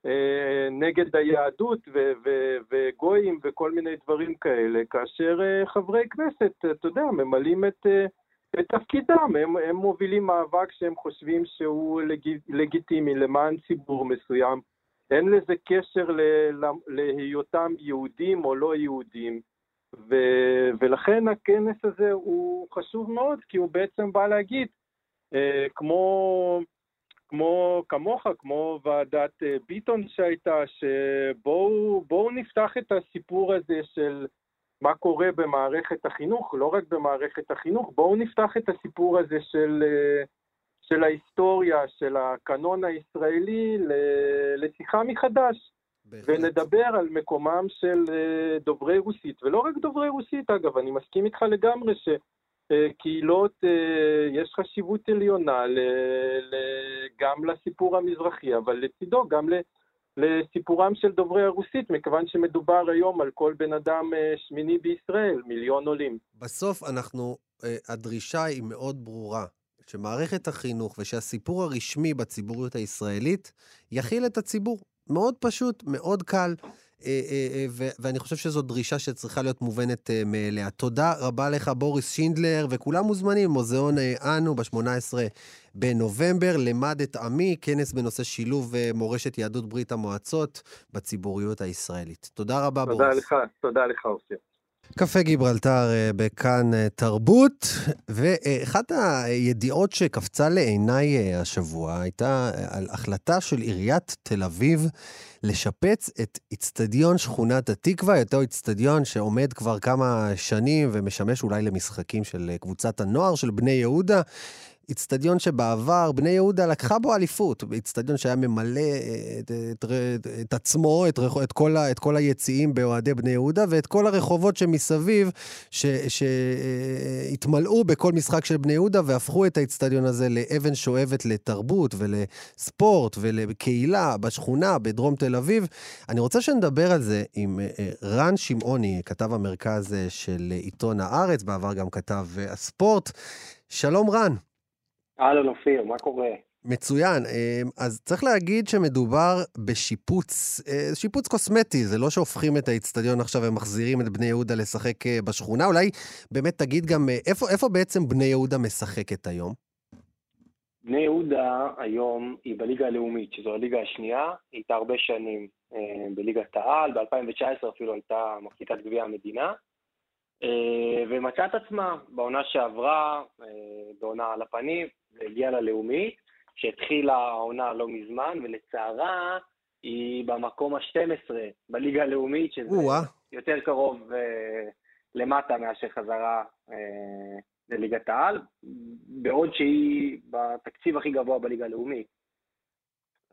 אה, נגד היהדות ו- ו- וגויים וכל מיני דברים כאלה, כאשר אה, חברי כנסת, אתה יודע, ממלאים את, אה, את תפקידם, הם, הם מובילים מאבק שהם חושבים שהוא לג, לגיטימי למען ציבור מסוים, אין לזה קשר ל- להיותם יהודים או לא יהודים. ו, ולכן הכנס הזה הוא חשוב מאוד, כי הוא בעצם בא להגיד, אה, כמו, כמו כמוך, כמו ועדת אה, ביטון שהייתה, שבואו נפתח את הסיפור הזה של מה קורה במערכת החינוך, לא רק במערכת החינוך, בואו נפתח את הסיפור הזה של, אה, של ההיסטוריה, של הקנון הישראלי לשיחה מחדש. בהחלט. ונדבר על מקומם של אה, דוברי רוסית, ולא רק דוברי רוסית אגב, אני מסכים איתך לגמרי שקהילות, אה, יש חשיבות עליונה גם לסיפור המזרחי, אבל לצידו גם לסיפורם של דוברי הרוסית, מכיוון שמדובר היום על כל בן אדם אה, שמיני בישראל, מיליון עולים. בסוף אנחנו, הדרישה היא מאוד ברורה. שמערכת החינוך ושהסיפור הרשמי בציבוריות הישראלית יכיל את הציבור. מאוד פשוט, מאוד קל. ואני חושב שזו דרישה שצריכה להיות מובנת מאליה. תודה רבה לך, בוריס שינדלר, וכולם מוזמנים, מוזיאון אנו ב-18 בנובמבר, למד את עמי, כנס בנושא שילוב מורשת יהדות ברית המועצות בציבוריות הישראלית. תודה רבה, תודה בוריס. לך, תודה לך, אופיר. קפה גיברלטר אה, בכאן אה, תרבות, ואחת הידיעות שקפצה לעיניי אה, השבוע הייתה על החלטה של עיריית תל אביב לשפץ את איצטדיון שכונת התקווה, אותו איצטדיון שעומד כבר כמה שנים ומשמש אולי למשחקים של קבוצת הנוער של בני יהודה. איצטדיון שבעבר בני יהודה לקחה בו אליפות, איצטדיון שהיה ממלא אה, את, את, את, את עצמו, את, את, כל את כל היציעים באוהדי בני יהודה, ואת כל הרחובות שמסביב, שהתמלאו אה, בכל משחק של בני יהודה, והפכו את האיצטדיון הזה לאבן שואבת לתרבות ולספורט ולקהילה בשכונה בדרום תל אביב. אני רוצה שנדבר על זה עם אה, רן שמעוני, כתב המרכז של עיתון הארץ, בעבר גם כתב הספורט. שלום רן. אהלן אופיר, מה קורה? מצוין. אמ, אז צריך להגיד שמדובר בשיפוץ, אה, שיפוץ קוסמטי, זה לא שהופכים את האיצטדיון עכשיו ומחזירים את בני יהודה לשחק אה, בשכונה. אולי באמת תגיד גם, אה, איפה, איפה בעצם בני יהודה משחקת היום? בני יהודה היום היא בליגה הלאומית, שזו הליגה השנייה, היא הייתה הרבה שנים בליגת העל, ב-2019 אפילו הייתה מחזיקת גביע המדינה. ומצאה את עצמה בעונה שעברה, בעונה על הפנים, והגיעה ללאומית, שהתחילה העונה לא מזמן, ולצערה היא במקום ה-12 בליגה הלאומית, שזה יותר קרוב אה, למטה מאשר חזרה אה, לליגת העל, בעוד שהיא בתקציב הכי גבוה בליגה הלאומית.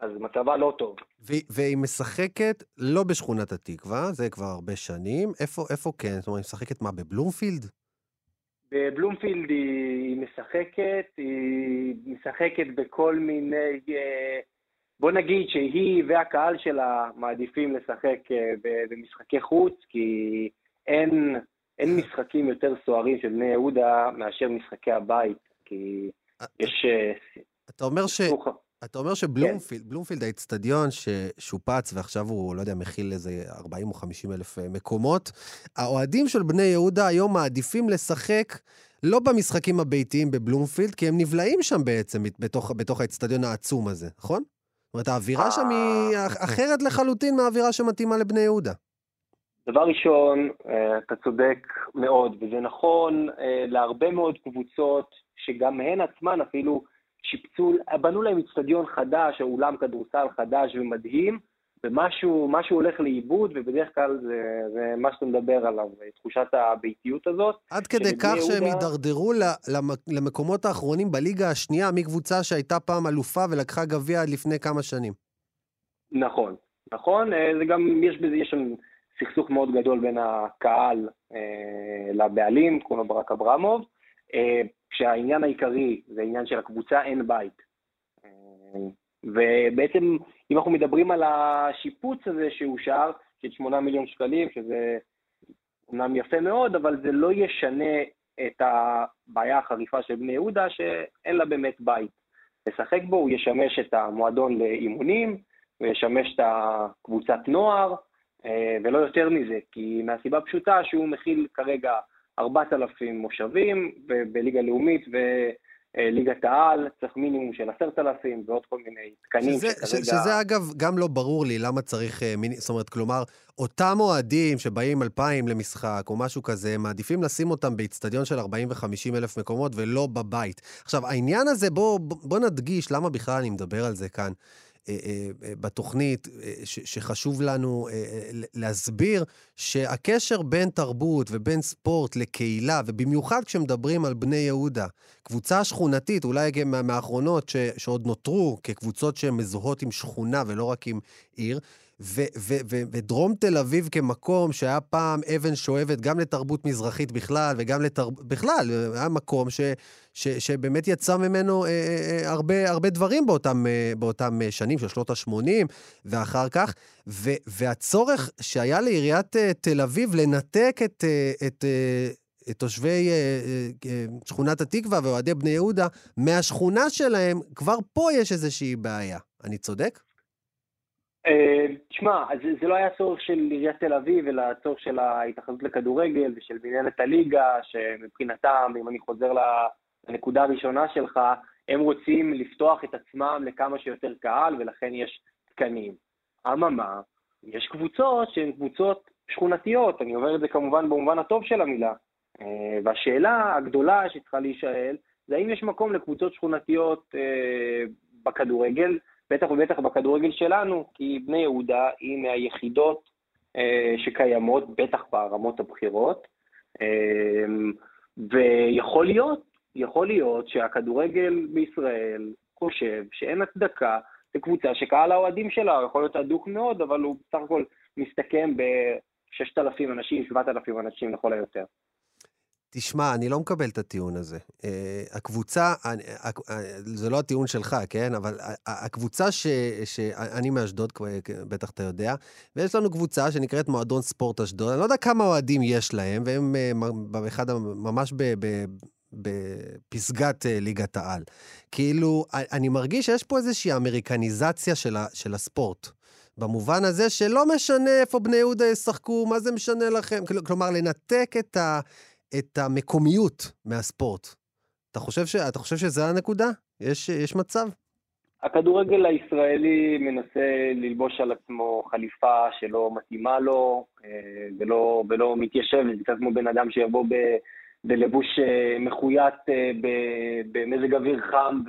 אז מצבה לא טוב. והיא משחקת לא בשכונת התקווה, זה כבר הרבה שנים. איפה, איפה כן? זאת אומרת, היא משחקת מה, בבלומפילד? בבלומפילד היא משחקת, היא משחקת בכל מיני... אה, בוא נגיד שהיא והקהל שלה מעדיפים לשחק אה, במשחקי חוץ, כי אין, אין משחקים יותר סוערים של בני יהודה מאשר משחקי הבית, כי אה, יש... אתה אומר ש... אתה אומר שבלומפילד, כן. בלומפילד האצטדיון ששופץ ועכשיו הוא, לא יודע, מכיל איזה 40 או 50 אלף אה, מקומות, האוהדים של בני יהודה היום מעדיפים לשחק לא במשחקים הביתיים בבלומפילד, כי הם נבלעים שם בעצם בתוך, בתוך האצטדיון העצום הזה, נכון? זאת אומרת, האווירה שם היא אה, אחרת לחלוטין מהאווירה שמתאימה לבני יהודה. דבר ראשון, אה, אתה צודק מאוד, וזה נכון להרבה מאוד קבוצות שגם הן עצמן אפילו שיפצו, בנו להם אצטדיון חדש, או אולם כדורסל חדש ומדהים, ומשהו הולך לאיבוד, ובדרך כלל זה, זה מה שאתה מדבר עליו, תחושת הביתיות הזאת. עד כדי כך יהודה... שהם הידרדרו למקומות האחרונים בליגה השנייה, מקבוצה שהייתה פעם אלופה ולקחה גביע עד לפני כמה שנים. נכון, נכון, אה, זה גם, יש בזה, יש שם סכסוך מאוד גדול בין הקהל אה, לבעלים, קוראים לו ברק אברמוב. אה, כשהעניין העיקרי זה עניין של הקבוצה, אין בית. ובעצם, אם אנחנו מדברים על השיפוץ הזה שאושר, של 8 מיליון שקלים, שזה אומנם יפה מאוד, אבל זה לא ישנה את הבעיה החריפה של בני יהודה, שאין לה באמת בית לשחק בו, הוא ישמש את המועדון לאימונים, הוא ישמש את הקבוצת נוער, ולא יותר מזה, כי מהסיבה הפשוטה שהוא מכיל כרגע 4,000 מושבים, ובליגה לאומית וליגת העל צריך מינימום של 10,000 ועוד כל מיני תקנים שזה, שכרגע... שזה אגב גם לא ברור לי למה צריך אה, מיני... זאת אומרת, כלומר, אותם אוהדים שבאים 2,000 למשחק או משהו כזה, מעדיפים לשים אותם באיצטדיון של 40 ו-50 אלף מקומות ולא בבית. עכשיו, העניין הזה, בוא, בוא נדגיש למה בכלל אני מדבר על זה כאן. אה, אה, אה, בתוכנית, שחשוב לנו להסביר שהקשר בין תרבות ובין ספורט לקהילה, ובמיוחד כשמדברים על בני יהודה, קבוצה שכונתית, אולי גם מהאחרונות שעוד נותרו כקבוצות שהן מזוהות עם שכונה ולא רק עם עיר, ודרום תל אביב כמקום שהיה פעם אבן שואבת גם לתרבות מזרחית בכלל, וגם לתרבות... בכלל, היה מקום ש, ש, שבאמת יצא ממנו אה, אה, אה, הרבה, הרבה דברים באותם, אה, באותם אה, שנים של שנות ה-80 ואחר כך, ו, והצורך שהיה לעיריית אה, תל אביב לנתק את... אה, את אה, את תושבי uh, שכונת התקווה ואוהדי בני יהודה מהשכונה שלהם, כבר פה יש איזושהי בעיה. אני צודק? תשמע, זה, לא היה צורך של עיריית תל אביב, אלא צורך של ההתאחדות לכדורגל ושל מנהלת הליגה, שמבחינתם, אם אני חוזר לנקודה הראשונה שלך, הם רוצים לפתוח את עצמם לכמה שיותר קהל, ולכן יש תקנים. אממה, יש קבוצות שהן קבוצות שכונתיות, אני אומר את זה כמובן במובן הטוב של המילה. אה, והשאלה הגדולה שצריכה להישאל, זה האם יש מקום לקבוצות שכונתיות אה, בכדורגל, בטח ובטח בכדורגל שלנו, כי בני יהודה היא מהיחידות אה, שקיימות, בטח ברמות הבכירות, אה, ויכול להיות, יכול להיות שהכדורגל בישראל חושב שאין הצדקה לקבוצה שקהל האוהדים שלה יכול להיות הדוק מאוד, אבל הוא בסך הכל מסתכם ב-6,000 אנשים, 7,000 אנשים לכל היותר. תשמע, אני לא מקבל את הטיעון הזה. Uh, הקבוצה, אני, uh, זה לא הטיעון שלך, כן? אבל הקבוצה ש... שאני מאשדוד, בטח אתה יודע, ויש לנו קבוצה שנקראת מועדון ספורט אשדוד. אני לא יודע כמה אוהדים יש להם, והם באחד, ממש בפסגת ליגת העל. כאילו, אני מרגיש שיש פה איזושהי אמריקניזציה של, הספורט. במובן הזה שלא משנה איפה בני יהודה ישחקו, מה זה משנה לכם? כלומר, לנתק את, ה, את המקומיות מהספורט. אתה חושב, ש... אתה חושב שזה הנקודה? יש, יש מצב? הכדורגל הישראלי מנסה ללבוש על עצמו חליפה שלא מתאימה לו אה, ולא, ולא מתיישב, זה קצת כמו בן אדם שיבוא ב, בלבוש אה, מחויית אה, במזג אוויר חם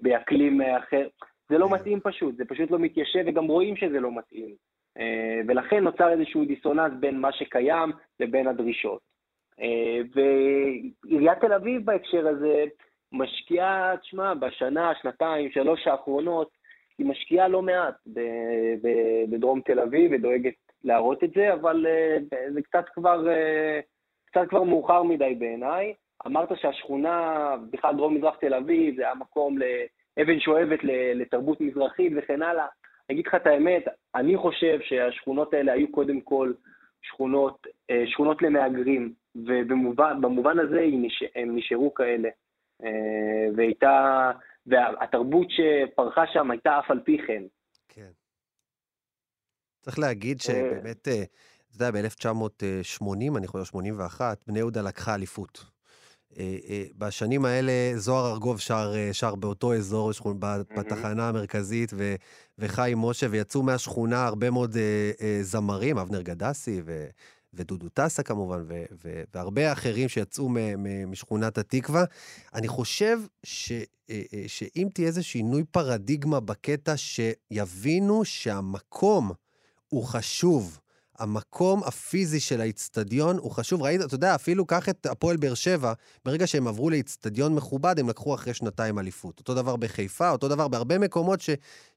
ובאקלים אחר. זה לא כן. מתאים פשוט, זה פשוט לא מתיישב וגם רואים שזה לא מתאים. ולכן נוצר איזשהו דיסוננס בין מה שקיים לבין הדרישות. ועיריית תל אביב בהקשר הזה משקיעה, תשמע, בשנה, שנתיים, שלוש האחרונות, היא משקיעה לא מעט בדרום תל אביב ודואגת להראות את זה, אבל אה, זה קצת כבר, אה, קצת כבר מאוחר מדי בעיניי. אמרת שהשכונה, בכלל דרום מזרח תל אביב, זה היה מקום לאבן שואבת לתרבות מזרחית וכן הלאה. אני אגיד לך את האמת, אני חושב שהשכונות האלה היו קודם כל שכונות, שכונות למהגרים. ובמובן הזה הם נשארו כאלה. אה, והייתה, והתרבות שפרחה שם הייתה אף על פי כן. כן. צריך להגיד אה, שבאמת, אה, אתה יודע, ב-1980, אני חושב, 81, בני יהודה לקחה אליפות. בשנים האלה זוהר ארגוב שר, שר באותו אזור, בתחנה המרכזית, ו, וחיים משה, ויצאו מהשכונה הרבה מאוד זמרים, אבנר גדסי, ו, ודודו טסה כמובן, ו- ו- והרבה אחרים שיצאו מ- משכונת התקווה. אני חושב ש- אה, אה, שאם תהיה איזה שינוי פרדיגמה בקטע שיבינו שהמקום הוא חשוב, המקום הפיזי של האיצטדיון הוא חשוב. ראית, אתה יודע, אפילו קח את הפועל באר שבע, ברגע שהם עברו לאיצטדיון מכובד, הם לקחו אחרי שנתיים אליפות. אותו דבר בחיפה, אותו דבר בהרבה מקומות ש,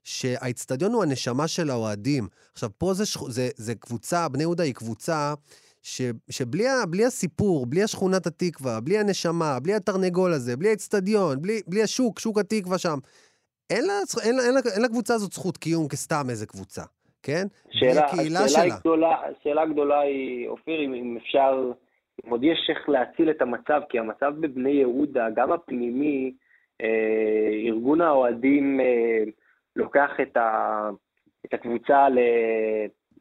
שהאיצטדיון הוא הנשמה של האוהדים. עכשיו, פה זה, זה, זה קבוצה, בני יהודה היא קבוצה ש, שבלי הסיפור, בלי השכונת התקווה, בלי הנשמה, בלי התרנגול הזה, בלי האיצטדיון, בלי, בלי השוק, שוק התקווה שם, אין לה, אין, לה, לה, אין לקבוצה הזאת זכות קיום כסתם איזה קבוצה. כן? שאלה, השאלה שלה. גדולה, השאלה הגדולה היא, אופיר, אם, אם אפשר, אם עוד יש איך להציל את המצב, כי המצב בבני יהודה, גם הפנימי, אה, ארגון האוהדים אה, לוקח את, ה, את הקבוצה ל,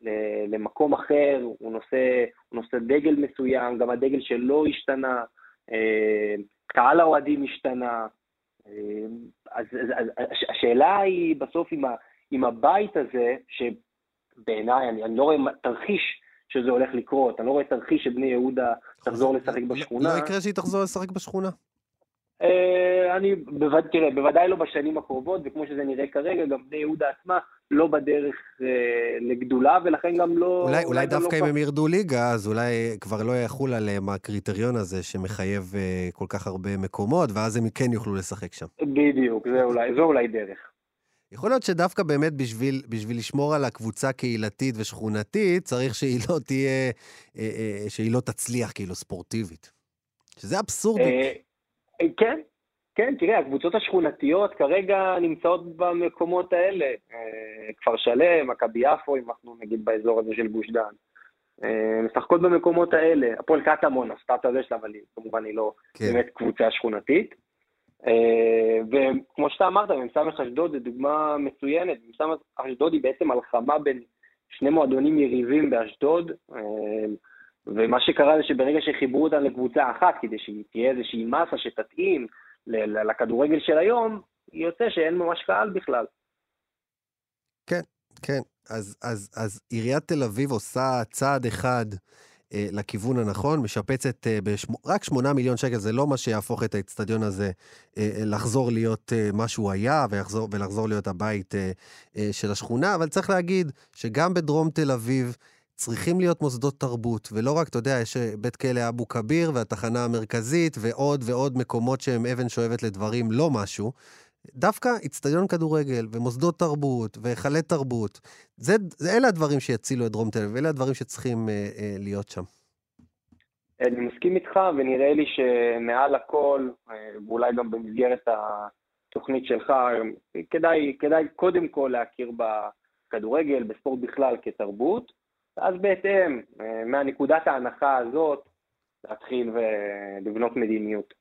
ל, למקום אחר, הוא נושא, הוא נושא דגל מסוים, גם הדגל שלו השתנה, אה, קהל האוהדים השתנה. אה, אז, אז, אז השאלה היא בסוף ה, עם הבית הזה. בעיניי, אני, אני לא רואה תרחיש שזה הולך לקרות, אני לא רואה תרחיש שבני יהודה תחזור לשחק לא- בשכונה. לא יקרה שהיא תחזור לשחק בשכונה. Uh, אני, בווד, תראה, בוודאי לא בשנים הקרובות, וכמו שזה נראה כרגע, גם בני יהודה עצמה לא בדרך uh, לגדולה, ולכן גם לא... אולי, אולי, אולי דווקא לא אם הם ירדו ליגה, אז אולי כבר לא יחול עליהם הקריטריון הזה שמחייב uh, כל כך הרבה מקומות, ואז הם כן יוכלו לשחק שם. בדיוק, זה אולי, זו אולי דרך. יכול להיות שדווקא באמת בשביל, בשביל לשמור על הקבוצה קהילתית ושכונתית, צריך שהיא לא תהיה, אה, אה, שהיא לא תצליח כאילו ספורטיבית. שזה אבסורדי. אה, אה, כן, כן, תראה, הקבוצות השכונתיות כרגע נמצאות במקומות האלה. אה, כפר שלם, מכבי יפו, אם אנחנו נגיד באזור הזה של גוש דן. אה, משחקות במקומות האלה. הפועל קטמון עשתה את הזה שלה, אבל היא, כמובן היא לא כן. באמת קבוצה שכונתית. אה, וכמו שאתה אמרת, מ"ס אשדוד זה דוגמה מצוינת. מ"ס אשדוד היא בעצם מלחמה בין שני מועדונים יריבים באשדוד, אה, ומה שקרה זה שברגע שחיברו אותם לקבוצה אחת, כדי שתהיה איזושהי מסה שתתאים לכדורגל של היום, יוצא שאין ממש קהל בכלל. כן, כן. אז, אז, אז עיריית תל אביב עושה צעד אחד לכיוון הנכון, משפצת אה, בשמ... רק 8 מיליון שקל, זה לא מה שיהפוך את האצטדיון הזה אה, לחזור להיות אה, מה שהוא היה ויחזור, ולחזור להיות הבית אה, אה, של השכונה, אבל צריך להגיד שגם בדרום תל אביב, צריכים להיות מוסדות תרבות, ולא רק, אתה יודע, יש בית כלא אבו כביר והתחנה המרכזית ועוד ועוד מקומות שהם אבן שואבת לדברים לא משהו. דווקא אצטדיון כדורגל ומוסדות תרבות והיכלי תרבות, זה, זה, אלה הדברים שיצילו את דרום תל אביב, אלה הדברים שצריכים אה, אה, להיות שם. אני מסכים איתך, ונראה לי שמעל הכל, אה, ואולי גם במסגרת התוכנית שלך, כדאי, כדאי קודם כל להכיר בכדורגל, בספורט בכלל כתרבות, ואז בהתאם, אה, מהנקודת ההנחה הזאת, להתחיל ולבנות מדיניות.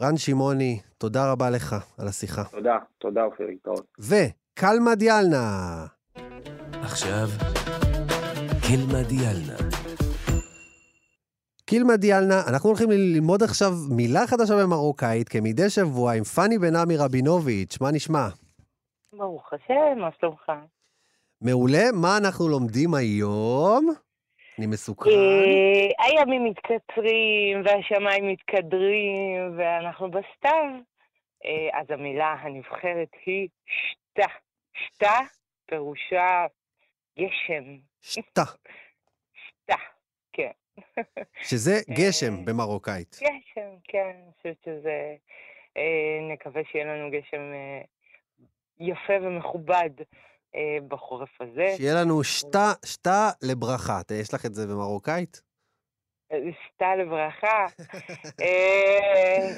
רן שמעוני, תודה רבה לך על השיחה. תודה, תודה אופיר, להתראות. וקלמה דיאלנה. עכשיו, קלמה דיאלנה. קילמה דיאלנה, אנחנו הולכים ללמוד עכשיו מילה חדשה במרוקאית, כמדי שבוע, עם פאני בן עמי רבינוביץ', מה נשמע? ברוך השם, מה שלומך? מעולה, מה אנחנו לומדים היום? אני מסוכן. אה, הימים מתקצרים והשמיים מתקדרים ואנחנו בסתיו. אה, אז המילה הנבחרת היא שתה. שתה פירושה גשם. שתה. שתה, כן. שזה גשם במרוקאית. גשם, כן. אני חושבת שזה... נקווה שיהיה לנו גשם יפה ומכובד אה, בחורף הזה. שיהיה לנו שתה, שתה לברכה. יש לך את זה במרוקאית? אה, שתה לברכה. אה,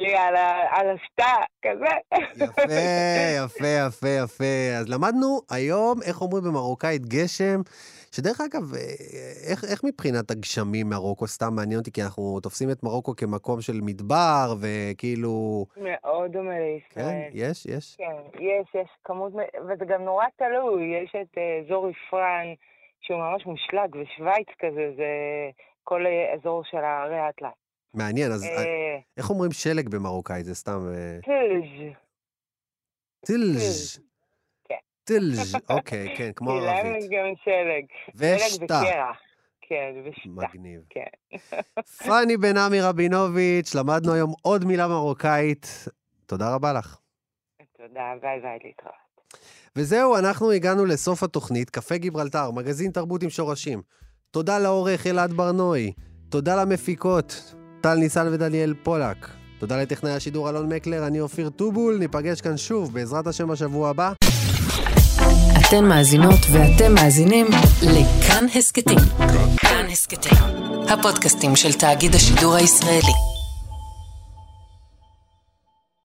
לי על השתה, כזה. יפה, יפה, יפה, יפה. אז למדנו היום איך אומרים במרוקאית גשם. שדרך אגב, אה, איך, איך מבחינת הגשמים מרוקו? סתם מעניין אותי, כי אנחנו תופסים את מרוקו כמקום של מדבר, וכאילו... מאוד דומה לישראל. כן? יש? יש? כן, יש, יש כמות, וזה גם נורא תלוי. יש את אזור יפרן, שהוא ממש מושלג, ושווייץ כזה, זה כל אזור של ההרי האטלס. מעניין, אז אה... איך אומרים שלג במרוקאית? זה סתם... טלז'. טלז'. טילז', אוקיי, כן, כמו ערבית. להם יש גם שלג. ושתה. כן, ושתה. מגניב. כן. פאני בן עמי רבינוביץ', למדנו היום עוד מילה מרוקאית. תודה רבה לך. תודה, ביי ביי, להתראות. וזהו, אנחנו הגענו לסוף התוכנית, קפה גיברלטר, מגזין תרבות עם שורשים. תודה לעורך אלעד ברנועי. תודה למפיקות, טל ניסן ודניאל פולק. תודה לטכנאי השידור אלון מקלר, אני אופיר טובול, ניפגש כאן שוב, בעזרת השם בשבוע הבא. אתן מאזינות ואתם מאזינים לכאן הסכתים. כאן הסכתים, הפודקאסטים של תאגיד השידור הישראלי.